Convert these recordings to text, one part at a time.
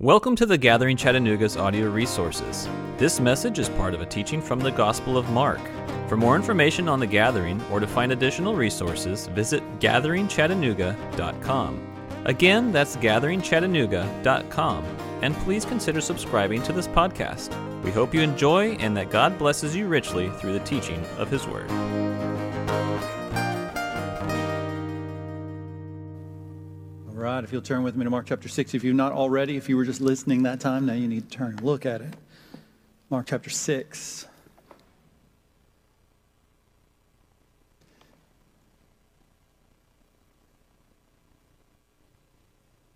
Welcome to the Gathering Chattanooga's audio resources. This message is part of a teaching from the Gospel of Mark. For more information on the Gathering or to find additional resources, visit gatheringchattanooga.com. Again, that's gatheringchattanooga.com. And please consider subscribing to this podcast. We hope you enjoy and that God blesses you richly through the teaching of His Word. Right, if you'll turn with me to Mark chapter 6. If you've not already, if you were just listening that time, now you need to turn and look at it. Mark chapter 6.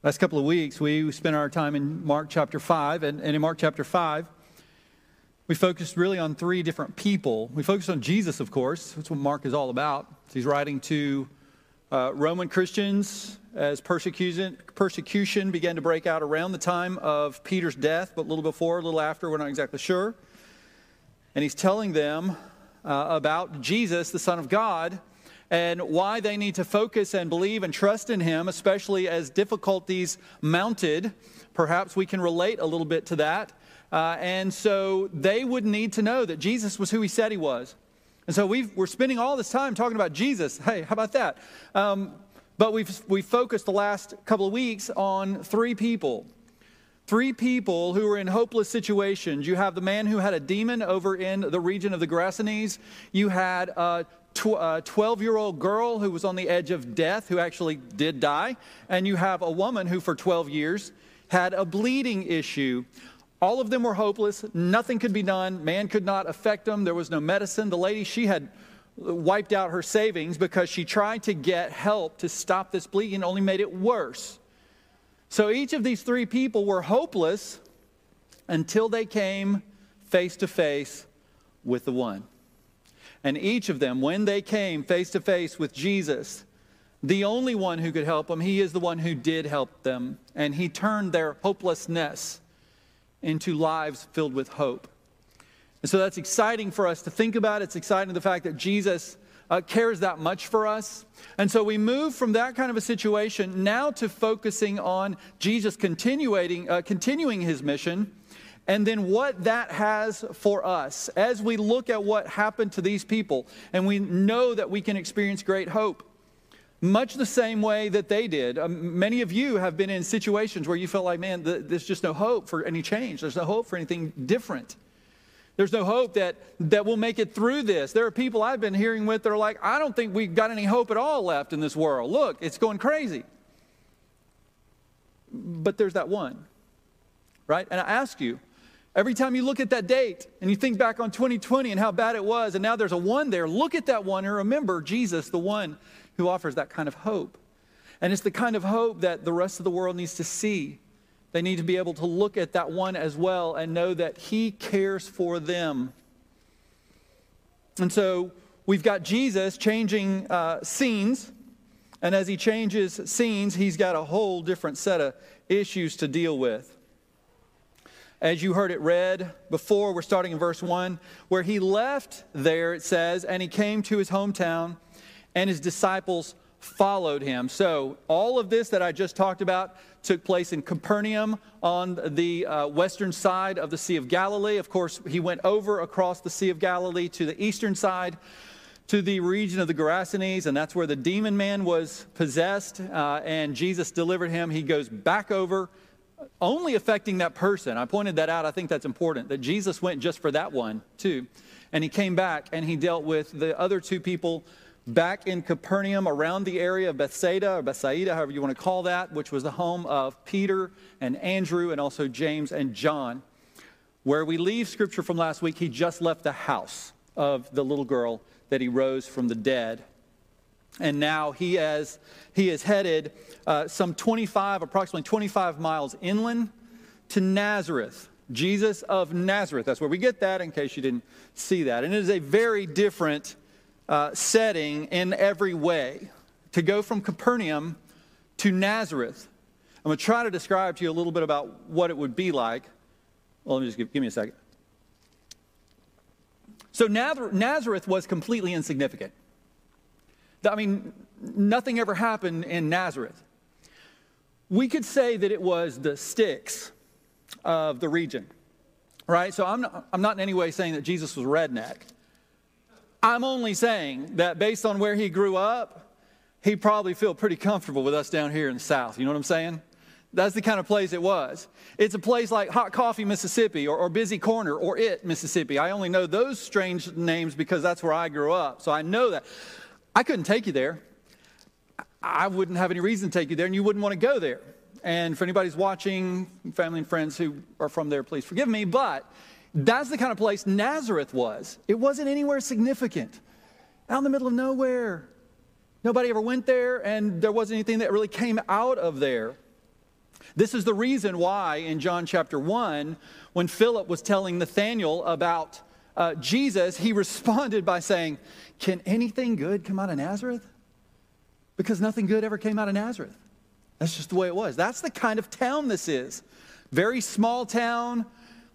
Last couple of weeks, we spent our time in Mark chapter 5. And, and in Mark chapter 5, we focused really on three different people. We focused on Jesus, of course. That's what Mark is all about. He's writing to uh, Roman Christians as persecution, persecution began to break out around the time of Peter's death, but a little before, a little after, we're not exactly sure. And he's telling them uh, about Jesus, the Son of God, and why they need to focus and believe and trust in him, especially as difficulties mounted. Perhaps we can relate a little bit to that. Uh, and so they would need to know that Jesus was who he said he was. And so we are spending all this time talking about Jesus. Hey, how about that? Um, but we've, we've focused the last couple of weeks on three people. Three people who were in hopeless situations. You have the man who had a demon over in the region of the Gerasenes. You had a 12 year old girl who was on the edge of death, who actually did die. And you have a woman who, for 12 years, had a bleeding issue. All of them were hopeless. Nothing could be done. Man could not affect them. There was no medicine. The lady, she had wiped out her savings because she tried to get help to stop this bleeding, only made it worse. So each of these three people were hopeless until they came face to face with the one. And each of them, when they came face to face with Jesus, the only one who could help them, he is the one who did help them. And he turned their hopelessness into lives filled with hope. And so that's exciting for us to think about. It's exciting the fact that Jesus uh, cares that much for us. And so we move from that kind of a situation now to focusing on Jesus continuing, uh, continuing his mission and then what that has for us as we look at what happened to these people and we know that we can experience great hope much the same way that they did. Um, many of you have been in situations where you felt like, man, th- there's just no hope for any change. There's no hope for anything different. There's no hope that, that we'll make it through this. There are people I've been hearing with that are like, I don't think we've got any hope at all left in this world. Look, it's going crazy. But there's that one, right? And I ask you, every time you look at that date and you think back on 2020 and how bad it was, and now there's a one there, look at that one and remember Jesus, the one who offers that kind of hope. And it's the kind of hope that the rest of the world needs to see. They need to be able to look at that one as well and know that He cares for them. And so we've got Jesus changing uh, scenes. And as he changes scenes, he's got a whole different set of issues to deal with. As you heard it read before, we're starting in verse 1, where he left there, it says, and he came to his hometown, and his disciples followed him. So, all of this that I just talked about took place in Capernaum on the uh, western side of the Sea of Galilee. Of course, he went over across the Sea of Galilee to the eastern side to the region of the Gerasenes, and that's where the demon man was possessed, uh, and Jesus delivered him. He goes back over, only affecting that person. I pointed that out. I think that's important that Jesus went just for that one, too. And he came back and he dealt with the other two people back in Capernaum around the area of Bethsaida or Bethsaida, however you want to call that, which was the home of Peter and Andrew and also James and John. Where we leave scripture from last week, he just left the house of the little girl that he rose from the dead. And now he has he is headed uh, some 25, approximately 25 miles inland to Nazareth. Jesus of Nazareth. That's where we get that, in case you didn't see that. And it is a very different uh, setting in every way. To go from Capernaum to Nazareth. I'm going to try to describe to you a little bit about what it would be like. Well, let me just give, give me a second. So Nazareth was completely insignificant. I mean, nothing ever happened in Nazareth. We could say that it was the sticks of the region, right? So I'm not, I'm not in any way saying that Jesus was redneck. I'm only saying that based on where he grew up, he probably feel pretty comfortable with us down here in the South. You know what I'm saying? That's the kind of place it was. It's a place like Hot Coffee, Mississippi, or, or, Busy Corner, or It, Mississippi. I only know those strange names because that's where I grew up. So I know that. I couldn't take you there. I wouldn't have any reason to take you there, and you wouldn't want to go there. And for anybody who's watching, family and friends who are from there, please forgive me. But that's the kind of place Nazareth was. It wasn't anywhere significant, out in the middle of nowhere. Nobody ever went there, and there wasn't anything that really came out of there. This is the reason why in John chapter 1, when Philip was telling Nathanael about uh, Jesus, he responded by saying, Can anything good come out of Nazareth? Because nothing good ever came out of Nazareth. That's just the way it was. That's the kind of town this is. Very small town,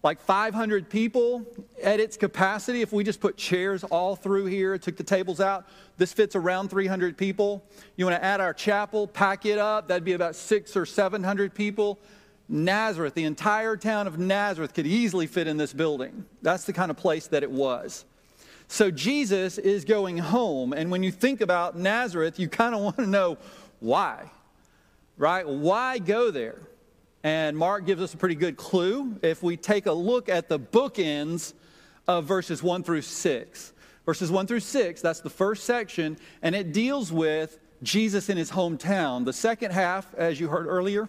like 500 people at its capacity. If we just put chairs all through here, took the tables out, this fits around 300 people. You want to add our chapel, pack it up, that'd be about six or 700 people. Nazareth, the entire town of Nazareth could easily fit in this building. That's the kind of place that it was. So Jesus is going home. And when you think about Nazareth, you kind of want to know why, right? Why go there? And Mark gives us a pretty good clue if we take a look at the bookends of verses 1 through 6. Verses 1 through 6, that's the first section, and it deals with Jesus in his hometown. The second half, as you heard earlier,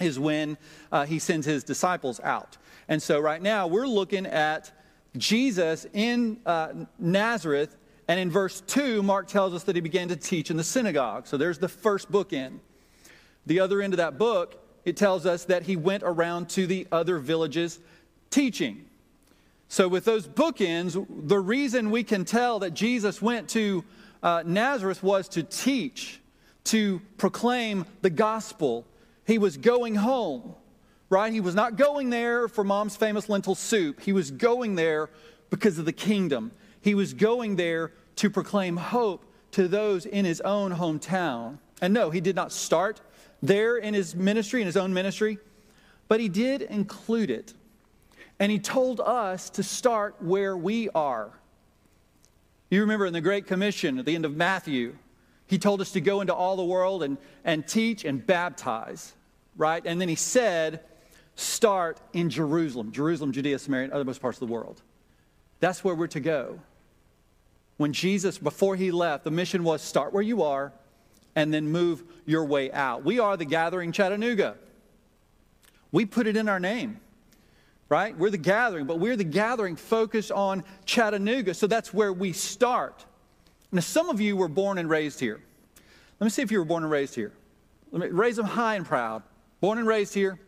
is when uh, he sends his disciples out. And so right now we're looking at Jesus in uh, Nazareth, and in verse 2, Mark tells us that he began to teach in the synagogue. So there's the first bookend. The other end of that book it tells us that he went around to the other villages teaching. So, with those bookends, the reason we can tell that Jesus went to uh, Nazareth was to teach, to proclaim the gospel. He was going home, right? He was not going there for mom's famous lentil soup. He was going there because of the kingdom. He was going there to proclaim hope to those in his own hometown. And no, he did not start there in his ministry, in his own ministry, but he did include it. And he told us to start where we are. You remember in the Great Commission at the end of Matthew, he told us to go into all the world and, and teach and baptize, right? And then he said, start in Jerusalem, Jerusalem, Judea, Samaria, and other most parts of the world. That's where we're to go. When Jesus, before he left, the mission was start where you are and then move your way out. We are the Gathering Chattanooga. We put it in our name, right? We're the gathering, but we're the gathering focused on Chattanooga, so that's where we start. Now, some of you were born and raised here. Let me see if you were born and raised here. Let me raise them high and proud. Born and raised here.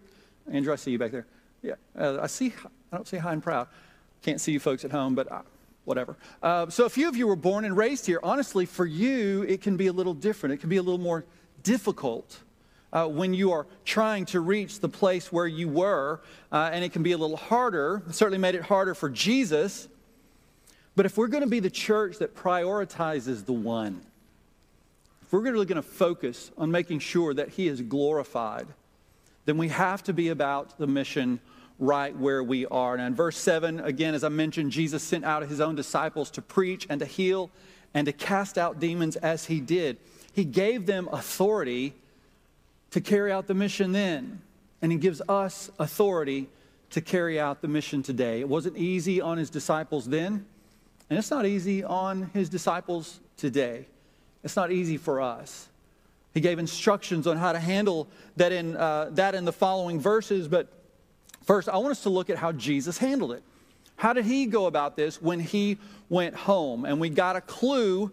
Andrew, I see you back there. Yeah, uh, I see. I don't see high and proud. Can't see you folks at home, but. I, whatever. Uh, so a few of you were born and raised here. Honestly, for you, it can be a little different. It can be a little more difficult uh, when you are trying to reach the place where you were, uh, and it can be a little harder. It certainly made it harder for Jesus. But if we're going to be the church that prioritizes the one, if we're really going to focus on making sure that he is glorified, then we have to be about the mission right where we are. Now, in verse 7, again, as I mentioned, Jesus sent out his own disciples to preach and to heal and to cast out demons as he did. He gave them authority to carry out the mission then, and he gives us authority to carry out the mission today. It wasn't easy on his disciples then, and it's not easy on his disciples today. It's not easy for us. He gave instructions on how to handle that in, uh, that in the following verses, but First, I want us to look at how Jesus handled it. How did he go about this when he went home? And we got a clue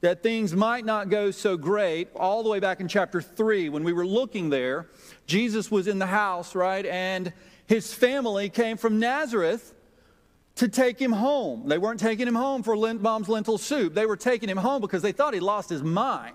that things might not go so great all the way back in chapter 3 when we were looking there. Jesus was in the house, right? And his family came from Nazareth to take him home. They weren't taking him home for mom's lentil soup. They were taking him home because they thought he lost his mind.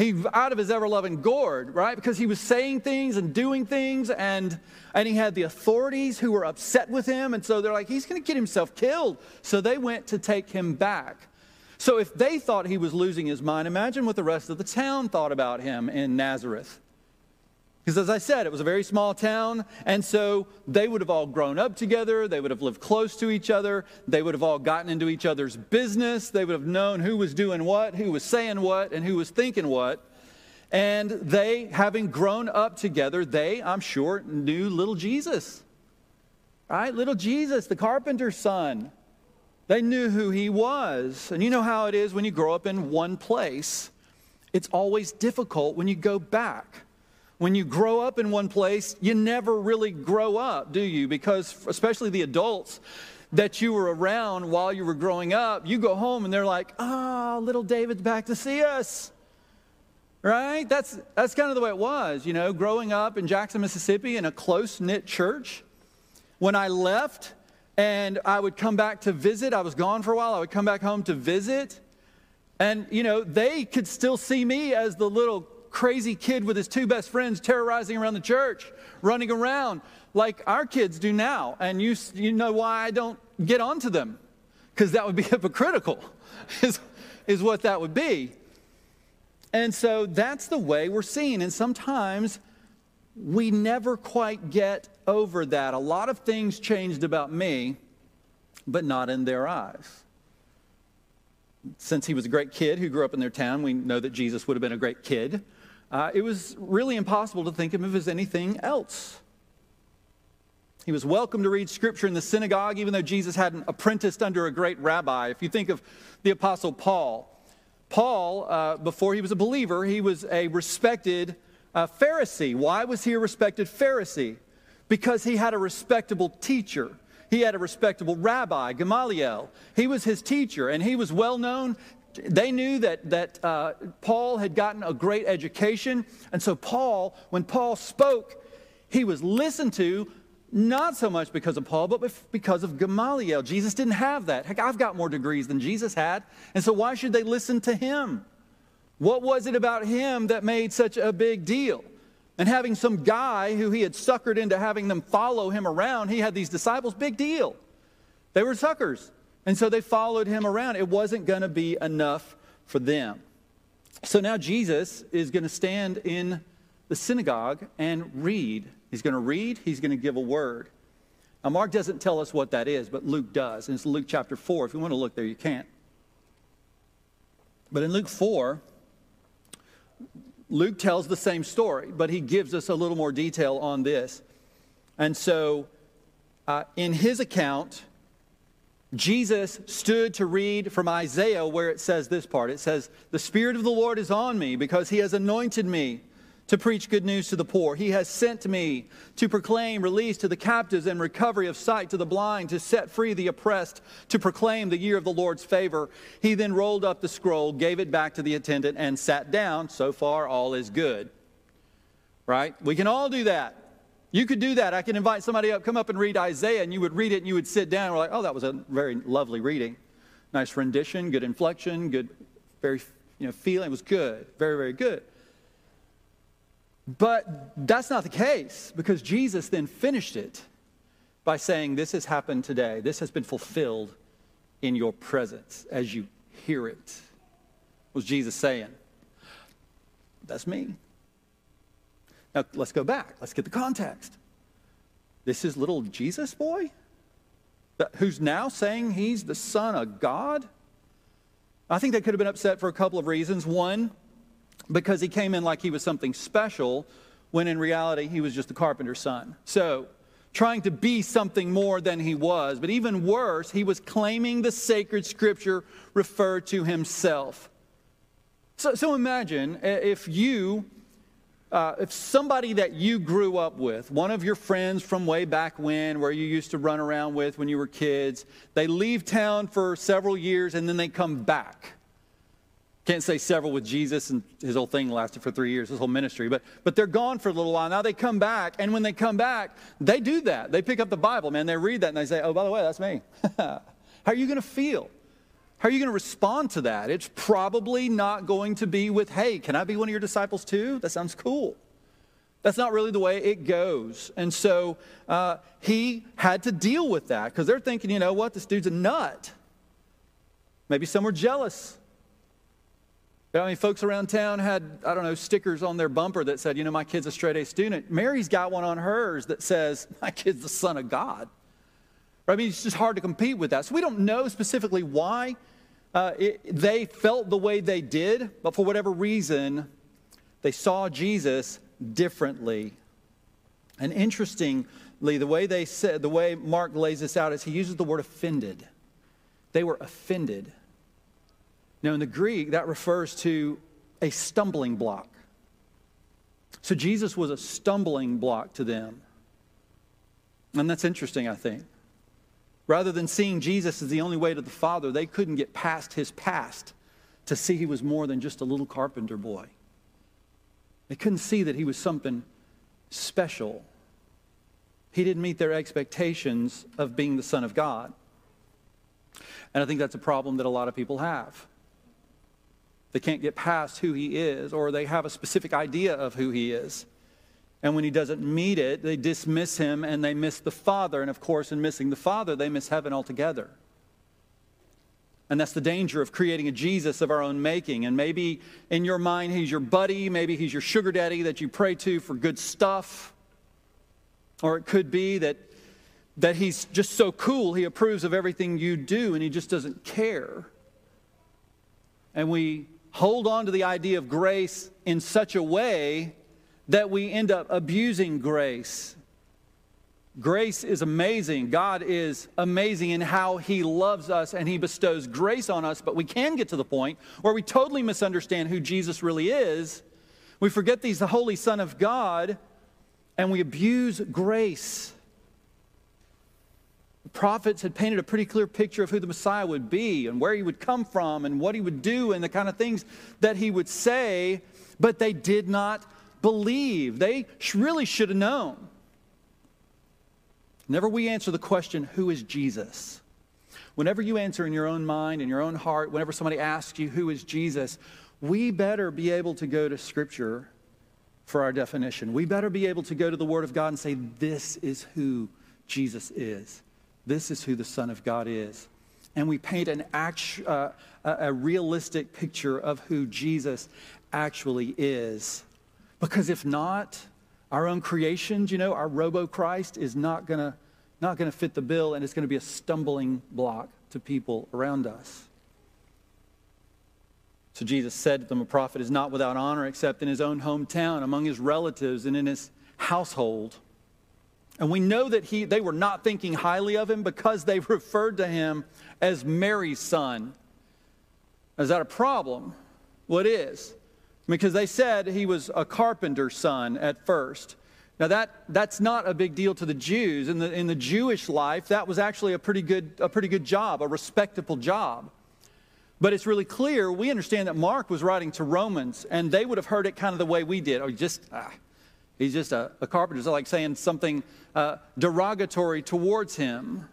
He out of his ever loving gourd, right? Because he was saying things and doing things, and and he had the authorities who were upset with him, and so they're like, he's going to get himself killed. So they went to take him back. So if they thought he was losing his mind, imagine what the rest of the town thought about him in Nazareth. Because as I said, it was a very small town, and so they would have all grown up together. They would have lived close to each other. They would have all gotten into each other's business. They would have known who was doing what, who was saying what, and who was thinking what. And they, having grown up together, they, I'm sure, knew little Jesus. Right? Little Jesus, the carpenter's son. They knew who he was. And you know how it is when you grow up in one place, it's always difficult when you go back. When you grow up in one place, you never really grow up, do you? Because, especially the adults that you were around while you were growing up, you go home and they're like, ah, oh, little David's back to see us. Right? That's, that's kind of the way it was, you know, growing up in Jackson, Mississippi in a close knit church. When I left and I would come back to visit, I was gone for a while, I would come back home to visit. And, you know, they could still see me as the little crazy kid with his two best friends terrorizing around the church, running around like our kids do now. And you, you know why I don't get onto them? Because that would be hypocritical, is, is what that would be. And so that's the way we're seen. And sometimes we never quite get over that. A lot of things changed about me, but not in their eyes since he was a great kid who grew up in their town, we know that Jesus would have been a great kid uh, it was really impossible to think of him as anything else. He was welcome to read scripture in the synagogue, even though Jesus hadn't apprenticed under a great rabbi. If you think of the Apostle Paul, Paul, uh, before he was a believer, he was a respected uh, Pharisee. Why was he a respected Pharisee? Because he had a respectable teacher. He had a respectable rabbi, Gamaliel. He was his teacher, and he was well known they knew that, that uh, Paul had gotten a great education. And so, Paul, when Paul spoke, he was listened to not so much because of Paul, but because of Gamaliel. Jesus didn't have that. Heck, I've got more degrees than Jesus had. And so, why should they listen to him? What was it about him that made such a big deal? And having some guy who he had suckered into having them follow him around, he had these disciples, big deal. They were suckers. And so they followed him around. It wasn't going to be enough for them. So now Jesus is going to stand in the synagogue and read. He's going to read, he's going to give a word. Now, Mark doesn't tell us what that is, but Luke does. And it's Luke chapter 4. If you want to look there, you can't. But in Luke 4, Luke tells the same story, but he gives us a little more detail on this. And so, uh, in his account, Jesus stood to read from Isaiah where it says this part. It says, The Spirit of the Lord is on me because he has anointed me to preach good news to the poor. He has sent me to proclaim release to the captives and recovery of sight to the blind, to set free the oppressed, to proclaim the year of the Lord's favor. He then rolled up the scroll, gave it back to the attendant, and sat down. So far, all is good. Right? We can all do that. You could do that. I can invite somebody up, come up and read Isaiah, and you would read it and you would sit down and we're like, oh, that was a very lovely reading. Nice rendition, good inflection, good, very, you know, feeling. It was good. Very, very good. But that's not the case because Jesus then finished it by saying, This has happened today. This has been fulfilled in your presence as you hear it. Was Jesus saying? That's me. Now, let's go back. Let's get the context. This is little Jesus boy who's now saying he's the Son of God? I think they could have been upset for a couple of reasons. One, because he came in like he was something special, when in reality he was just a carpenter's son. So, trying to be something more than he was. But even worse, he was claiming the sacred scripture referred to himself. So, so imagine if you uh, if somebody that you grew up with, one of your friends from way back when, where you used to run around with when you were kids, they leave town for several years and then they come back. Can't say several with Jesus, and his whole thing lasted for three years, his whole ministry, but, but they're gone for a little while. Now they come back, and when they come back, they do that. They pick up the Bible, man. They read that and they say, oh, by the way, that's me. How are you going to feel? How are you going to respond to that? It's probably not going to be with, hey, can I be one of your disciples too? That sounds cool. That's not really the way it goes. And so uh, he had to deal with that because they're thinking, you know what, this dude's a nut. Maybe some were jealous. I mean, folks around town had, I don't know, stickers on their bumper that said, you know, my kid's a straight A student. Mary's got one on hers that says, my kid's the son of God. I mean, it's just hard to compete with that. So we don't know specifically why uh, it, they felt the way they did, but for whatever reason, they saw Jesus differently. And interestingly, the way they said, the way Mark lays this out is he uses the word offended. They were offended. Now, in the Greek, that refers to a stumbling block. So Jesus was a stumbling block to them. And that's interesting, I think. Rather than seeing Jesus as the only way to the Father, they couldn't get past his past to see he was more than just a little carpenter boy. They couldn't see that he was something special. He didn't meet their expectations of being the Son of God. And I think that's a problem that a lot of people have. They can't get past who he is, or they have a specific idea of who he is. And when he doesn't meet it, they dismiss him and they miss the Father. And of course, in missing the Father, they miss heaven altogether. And that's the danger of creating a Jesus of our own making. And maybe in your mind, he's your buddy, maybe he's your sugar daddy that you pray to for good stuff. Or it could be that, that he's just so cool, he approves of everything you do and he just doesn't care. And we hold on to the idea of grace in such a way that we end up abusing grace. Grace is amazing. God is amazing in how He loves us and He bestows grace on us, but we can get to the point where we totally misunderstand who Jesus really is. We forget He's the Holy Son of God and we abuse grace. The prophets had painted a pretty clear picture of who the Messiah would be and where he would come from and what he would do and the kind of things that he would say, but they did not believe. They really should have known. Whenever we answer the question, who is Jesus? Whenever you answer in your own mind, in your own heart, whenever somebody asks you, who is Jesus, we better be able to go to Scripture for our definition. We better be able to go to the Word of God and say, this is who Jesus is. This is who the Son of God is. And we paint an actu- uh, a realistic picture of who Jesus actually is. Because if not, our own creations, you know, our robo Christ is not going to not going to fit the bill and it's going to be a stumbling block to people around us. So Jesus said to them, A prophet is not without honor except in his own hometown, among his relatives, and in his household. And we know that he, they were not thinking highly of him because they referred to him as Mary's son. Is that a problem? Well, it is. Because they said he was a carpenter's son at first. Now, that, that's not a big deal to the Jews. In the, in the Jewish life, that was actually a pretty, good, a pretty good job, a respectable job. But it's really clear, we understand that Mark was writing to Romans, and they would have heard it kind of the way we did. Oh, just, ah, he's just a, a carpenter. It's like saying something uh, derogatory towards him.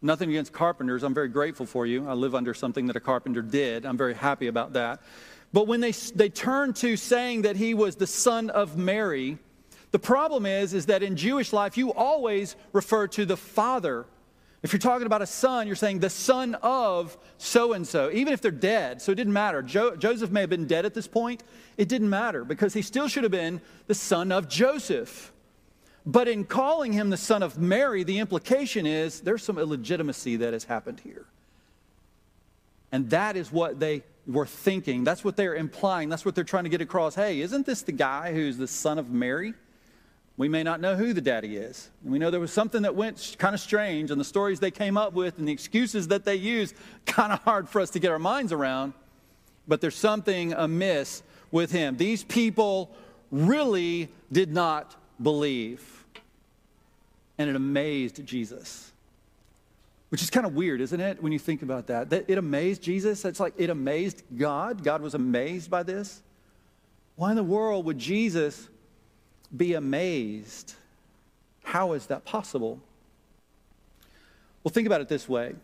Nothing against carpenters. I'm very grateful for you. I live under something that a carpenter did. I'm very happy about that. But when they, they turn to saying that he was the son of Mary, the problem is, is that in Jewish life, you always refer to the father. If you're talking about a son, you're saying the son of so and so, even if they're dead. So it didn't matter. Jo- Joseph may have been dead at this point. It didn't matter because he still should have been the son of Joseph. But in calling him the son of Mary, the implication is there's some illegitimacy that has happened here. And that is what they were thinking. That's what they're implying. That's what they're trying to get across. Hey, isn't this the guy who's the son of Mary? We may not know who the daddy is. And we know there was something that went kind of strange, and the stories they came up with and the excuses that they used, kind of hard for us to get our minds around. But there's something amiss with him. These people really did not believe and it amazed Jesus. Which is kind of weird, isn't it, when you think about that? That it amazed Jesus. It's like it amazed God. God was amazed by this. Why in the world would Jesus be amazed? How is that possible? Well, think about it this way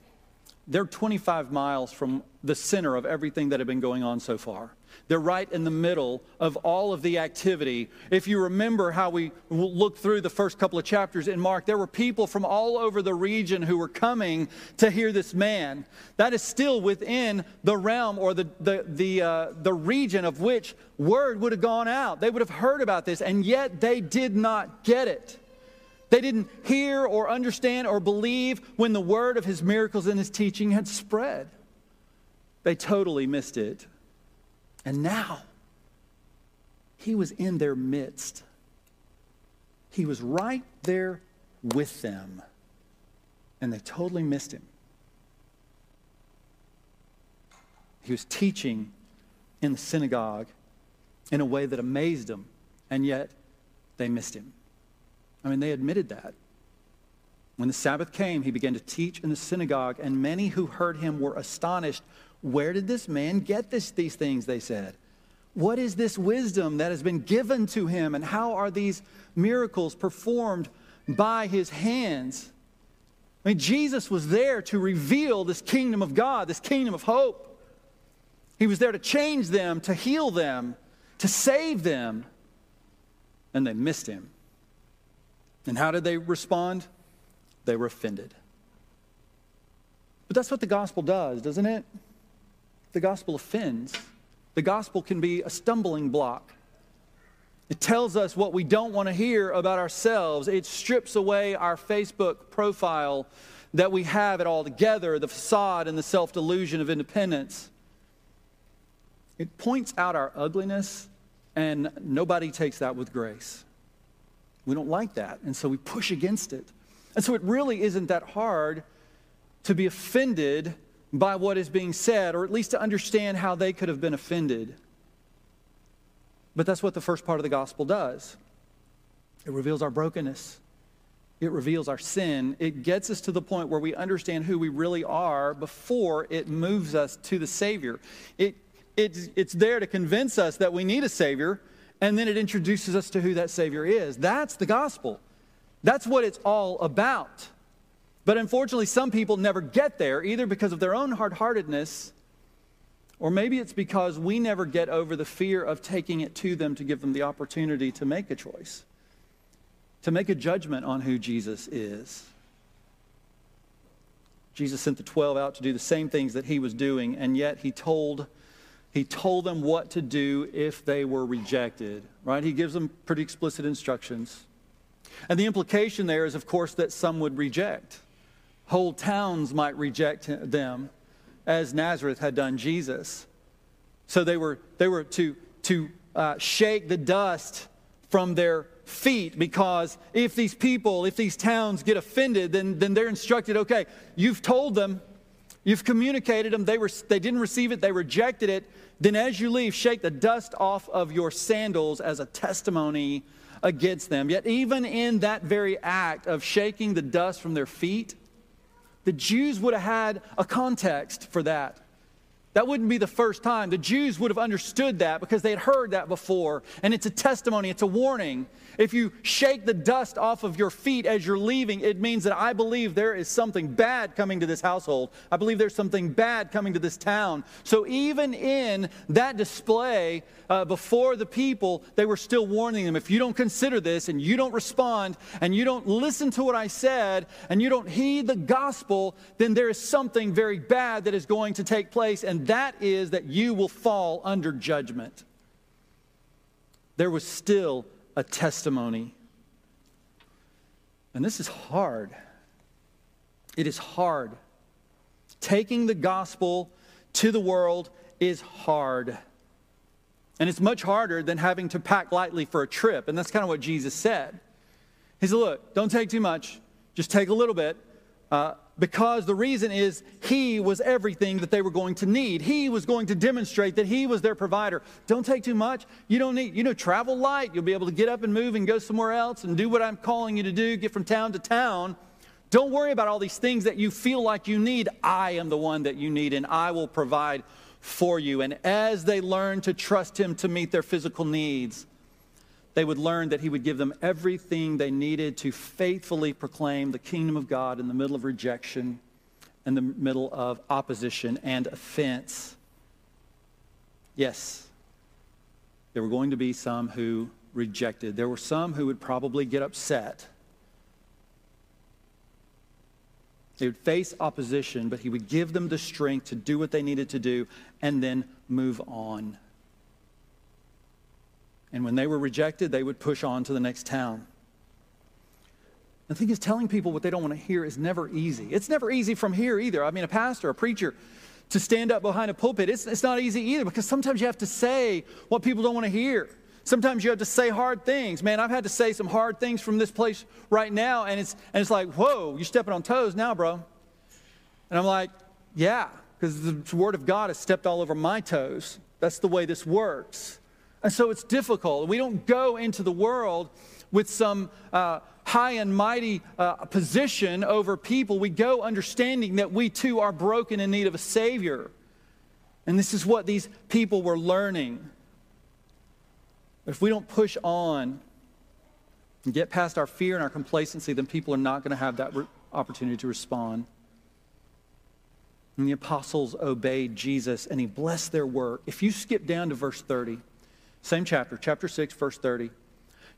they're 25 miles from the center of everything that had been going on so far. They're right in the middle of all of the activity. If you remember how we looked through the first couple of chapters in Mark, there were people from all over the region who were coming to hear this man. That is still within the realm or the, the, the, uh, the region of which word would have gone out. They would have heard about this, and yet they did not get it. They didn't hear or understand or believe when the word of his miracles and his teaching had spread. They totally missed it. And now, he was in their midst. He was right there with them. And they totally missed him. He was teaching in the synagogue in a way that amazed them, and yet they missed him. I mean, they admitted that. When the Sabbath came, he began to teach in the synagogue, and many who heard him were astonished where did this man get this, these things? They said. What is this wisdom that has been given to him, and how are these miracles performed by his hands? I mean, Jesus was there to reveal this kingdom of God, this kingdom of hope. He was there to change them, to heal them, to save them. And they missed him. And how did they respond? They were offended. But that's what the gospel does, doesn't it? the gospel offends. The gospel can be a stumbling block. It tells us what we don't want to hear about ourselves. It strips away our Facebook profile that we have it all together, the facade and the self delusion of independence. It points out our ugliness, and nobody takes that with grace. We don't like that, and so we push against it. And so it really isn't that hard to be offended by what is being said, or at least to understand how they could have been offended. But that's what the first part of the gospel does it reveals our brokenness, it reveals our sin. It gets us to the point where we understand who we really are before it moves us to the Savior. It, it, it's there to convince us that we need a Savior, and then it introduces us to who that Savior is. That's the gospel. That's what it's all about. But unfortunately, some people never get there, either because of their own hard heartedness, or maybe it's because we never get over the fear of taking it to them to give them the opportunity to make a choice, to make a judgment on who Jesus is. Jesus sent the 12 out to do the same things that he was doing, and yet he told, he told them what to do if they were rejected, right? He gives them pretty explicit instructions. And the implication there is, of course, that some would reject. Whole towns might reject them, as Nazareth had done Jesus. So they were, they were to, to uh, shake the dust from their feet because if these people, if these towns get offended, then, then they're instructed okay, you've told them, you've communicated them, they, were, they didn't receive it, they rejected it. Then as you leave, shake the dust off of your sandals as a testimony against them. Yet, even in that very act of shaking the dust from their feet, the Jews would have had a context for that. That wouldn't be the first time. The Jews would have understood that because they had heard that before. And it's a testimony, it's a warning. If you shake the dust off of your feet as you're leaving, it means that I believe there is something bad coming to this household. I believe there's something bad coming to this town. So even in that display uh, before the people, they were still warning them if you don't consider this and you don't respond and you don't listen to what I said and you don't heed the gospel, then there is something very bad that is going to take place, and that is that you will fall under judgment. There was still a testimony. And this is hard. It is hard. Taking the gospel to the world is hard. And it's much harder than having to pack lightly for a trip. And that's kind of what Jesus said. He said, Look, don't take too much, just take a little bit. Uh, because the reason is he was everything that they were going to need. He was going to demonstrate that he was their provider. Don't take too much. You don't need, you know, travel light. You'll be able to get up and move and go somewhere else and do what I'm calling you to do, get from town to town. Don't worry about all these things that you feel like you need. I am the one that you need, and I will provide for you. And as they learn to trust him to meet their physical needs, they would learn that he would give them everything they needed to faithfully proclaim the kingdom of God in the middle of rejection in the middle of opposition and offense. Yes, there were going to be some who rejected. There were some who would probably get upset. They would face opposition, but he would give them the strength to do what they needed to do and then move on. And when they were rejected, they would push on to the next town. The thing is, telling people what they don't want to hear is never easy. It's never easy from here either. I mean, a pastor, a preacher, to stand up behind a pulpit, it's, it's not easy either because sometimes you have to say what people don't want to hear. Sometimes you have to say hard things. Man, I've had to say some hard things from this place right now, and it's, and it's like, whoa, you're stepping on toes now, bro. And I'm like, yeah, because the Word of God has stepped all over my toes. That's the way this works. And so it's difficult. We don't go into the world with some uh, high and mighty uh, position over people. We go understanding that we too are broken in need of a Savior. And this is what these people were learning. If we don't push on and get past our fear and our complacency, then people are not going to have that re- opportunity to respond. And the apostles obeyed Jesus and he blessed their work. If you skip down to verse 30, same chapter, chapter 6, verse 30,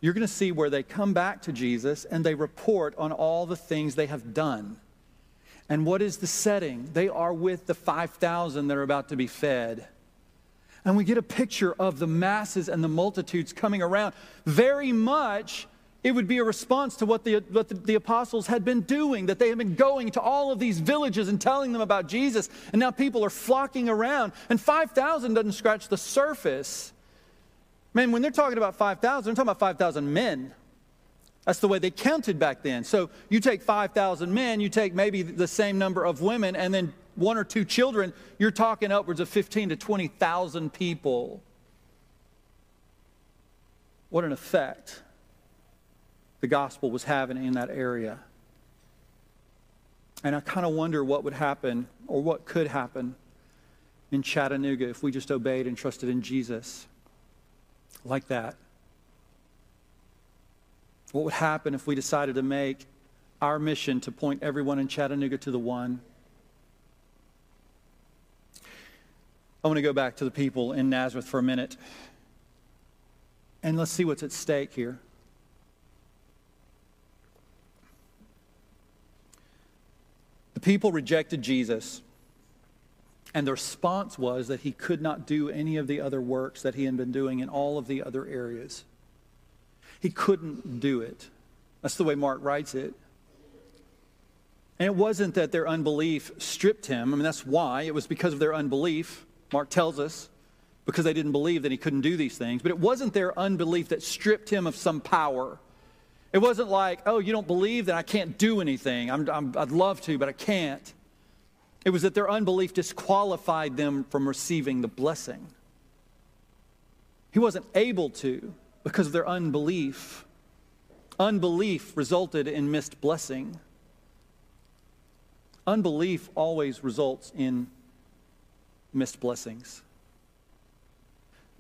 you're going to see where they come back to Jesus and they report on all the things they have done. And what is the setting? They are with the 5,000 that are about to be fed. And we get a picture of the masses and the multitudes coming around. Very much, it would be a response to what, the, what the, apostles had been doing, that they had been going to all of these villages and telling them about Jesus. And now people are flocking around. And 5,000 doesn't scratch the surface Man, when they're talking about 5,000, they're talking about 5,000 men. That's the way they counted back then. So you take 5,000 men, you take maybe the same number of women, and then one or two children, you're talking upwards of 15 to 20,000 people. What an effect the gospel was having in that area. And I kind of wonder what would happen or what could happen in Chattanooga if we just obeyed and trusted in Jesus like that? What would happen if we decided to make our mission to point everyone in Chattanooga to the one? I want to go back to the people in Nazareth for a minute. And let's see what's at stake here. The people rejected Jesus. And the response was that he could not do any of the other works that he had been doing in all of the other areas. He couldn't do it. That's the way Mark writes it. And it wasn't that their unbelief stripped him. I mean, that's why. It was because of their unbelief. Mark tells us, because they didn't believe that he couldn't do these things. But it wasn't their unbelief that stripped him of some power. It wasn't like, oh, you don't believe that I can't do anything. i would love to, but I can't. It was that their unbelief disqualified them from receiving the blessing. He wasn't able to because of their unbelief. Unbelief resulted in missed blessing. Unbelief always results in missed blessings.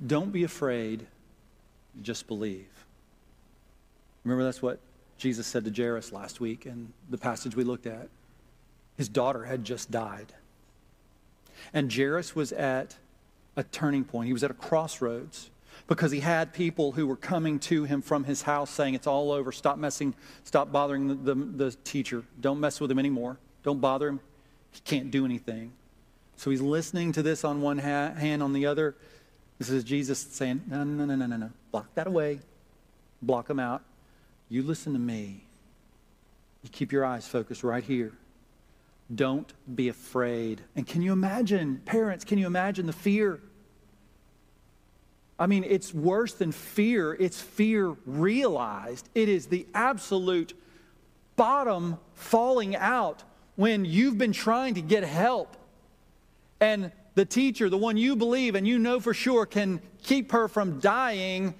Don't be afraid, just believe. Remember, that's what Jesus said to Jairus last week in the passage we looked at. His daughter had just died. And Jairus was at a turning point. He was at a crossroads because he had people who were coming to him from his house saying, It's all over. Stop messing, stop bothering the, the, the teacher. Don't mess with him anymore. Don't bother him. He can't do anything. So he's listening to this on one ha- hand, on the other. This is Jesus saying, No, no, no, no, no, no. Block that away. Block him out. You listen to me. You keep your eyes focused right here. Don't be afraid. And can you imagine, parents, can you imagine the fear? I mean, it's worse than fear, it's fear realized. It is the absolute bottom falling out when you've been trying to get help. And the teacher, the one you believe and you know for sure can keep her from dying,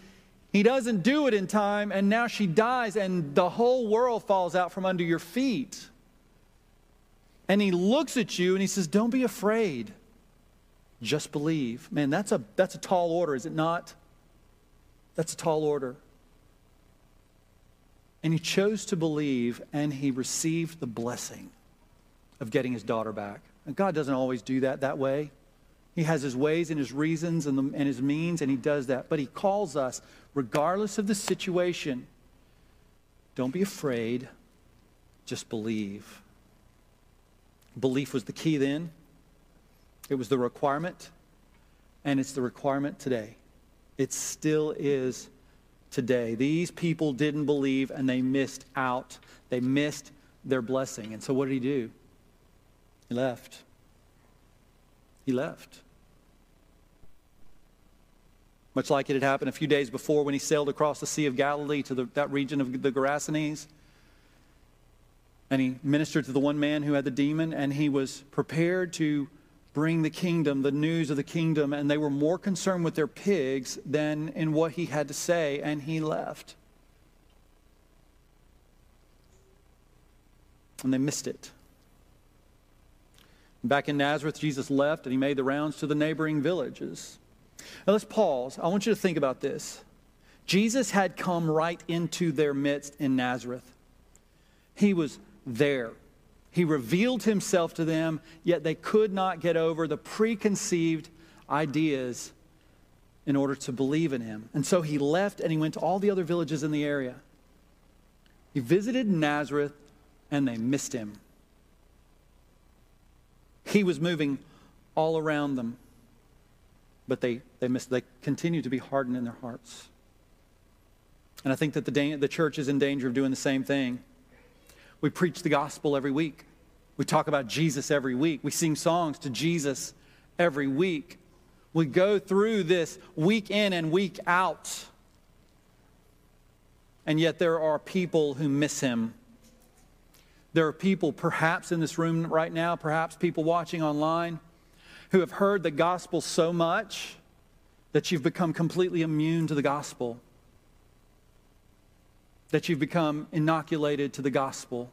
he doesn't do it in time, and now she dies, and the whole world falls out from under your feet and he looks at you and he says, Don't be afraid. Just believe. Man, that's a, that's a tall order, is it not? That's a tall order. And he chose to believe and he received the blessing of getting his daughter back. And God doesn't always do that that way. He has his ways and his reasons and, the, and his means, and he does that. But he calls us, regardless of the situation, don't be afraid, just believe. Belief was the key then, it was the requirement, and it's the requirement today. It still is today. These people didn't believe and they missed out. They missed their blessing. And so what did he do? He left. He left. Much like it had happened a few days before when he sailed across the Sea of Galilee to the, that region of the Gerasenes. And he ministered to the one man who had the demon, and he was prepared to bring the kingdom, the news of the kingdom, and they were more concerned with their pigs than in what he had to say, and he left. And they missed it. Back in Nazareth, Jesus left and he made the rounds to the neighboring villages. Now let's pause. I want you to think about this. Jesus had come right into their midst in Nazareth. He was there. He revealed himself to them, yet they could not get over the preconceived ideas in order to believe in him. And so he left and he went to all the other villages in the area. He visited Nazareth and they missed him. He was moving all around them, but they, they missed, they continued to be hardened in their hearts. And I think that the, the church is in danger of doing the same thing. We preach the gospel every week. We talk about Jesus every week. We sing songs to Jesus every week. We go through this week in and week out. And yet there are people who miss him. There are people, perhaps in this room right now, perhaps people watching online, who have heard the gospel so much that you've become completely immune to the gospel that you've become inoculated to the gospel.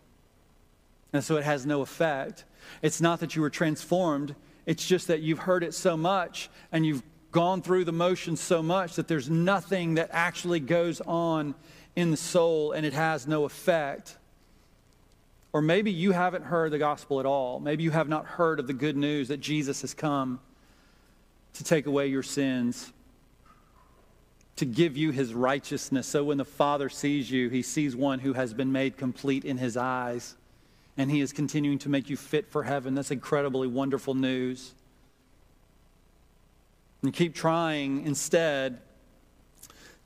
And so it has no effect. It's not that you were transformed, it's just that you've heard it so much and you've gone through the motions so much that there's nothing that actually goes on in the soul and it has no effect. Or maybe you haven't heard the gospel at all. Maybe you have not heard of the good news that Jesus has come to take away your sins to give you his righteousness. So when the Father sees you, he sees one who has been made complete in his eyes, and he is continuing to make you fit for heaven. That's incredibly wonderful news. And keep trying instead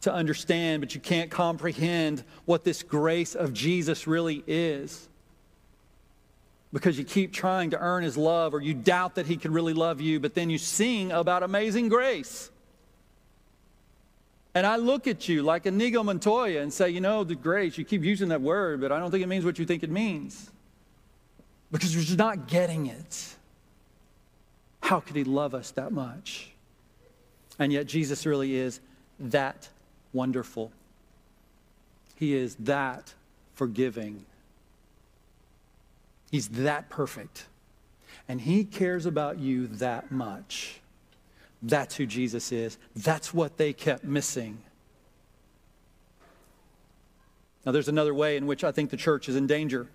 to understand, but you can't comprehend what this grace of Jesus really is. Because you keep trying to earn his love, or you doubt that he can really love you, but then you sing about amazing grace. And I look at you like Inigo Montoya and say, you know, the grace, you keep using that word, but I don't think it means what you think it means. Because you're just not getting it. How could he love us that much? And yet, Jesus really is that wonderful. He is that forgiving. He's that perfect. And he cares about you that much. That's who Jesus is. That's what they kept missing. Now, there's another way in which I think the church is in danger.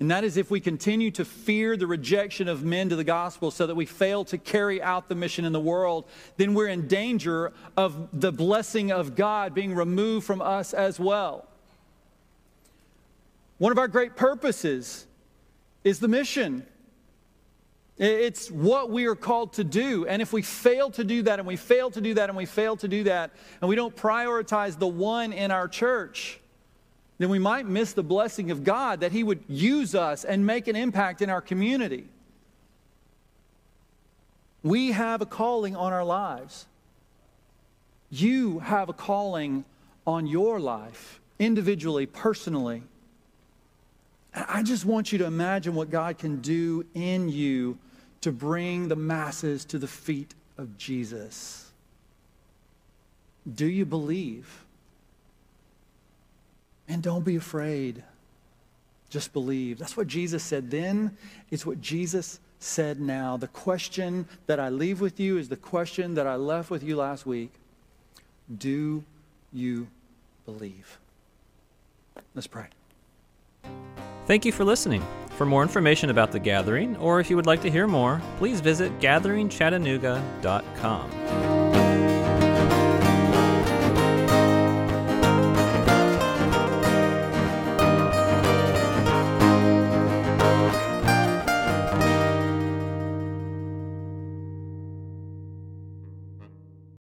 And that is if we continue to fear the rejection of men to the gospel so that we fail to carry out the mission in the world, then we're in danger of the blessing of God being removed from us as well. One of our great purposes is the mission. It's what we are called to do. And if we fail to do that, and we fail to do that, and we fail to do that, and we don't prioritize the one in our church, then we might miss the blessing of God that He would use us and make an impact in our community. We have a calling on our lives. You have a calling on your life, individually, personally. I just want you to imagine what God can do in you to bring the masses to the feet of Jesus. Do you believe? And don't be afraid. Just believe. That's what Jesus said then. It's what Jesus said now. The question that I leave with you is the question that I left with you last week. Do you believe? Let's pray. Thank you for listening. For more information about the gathering, or if you would like to hear more, please visit gatheringchattanooga.com.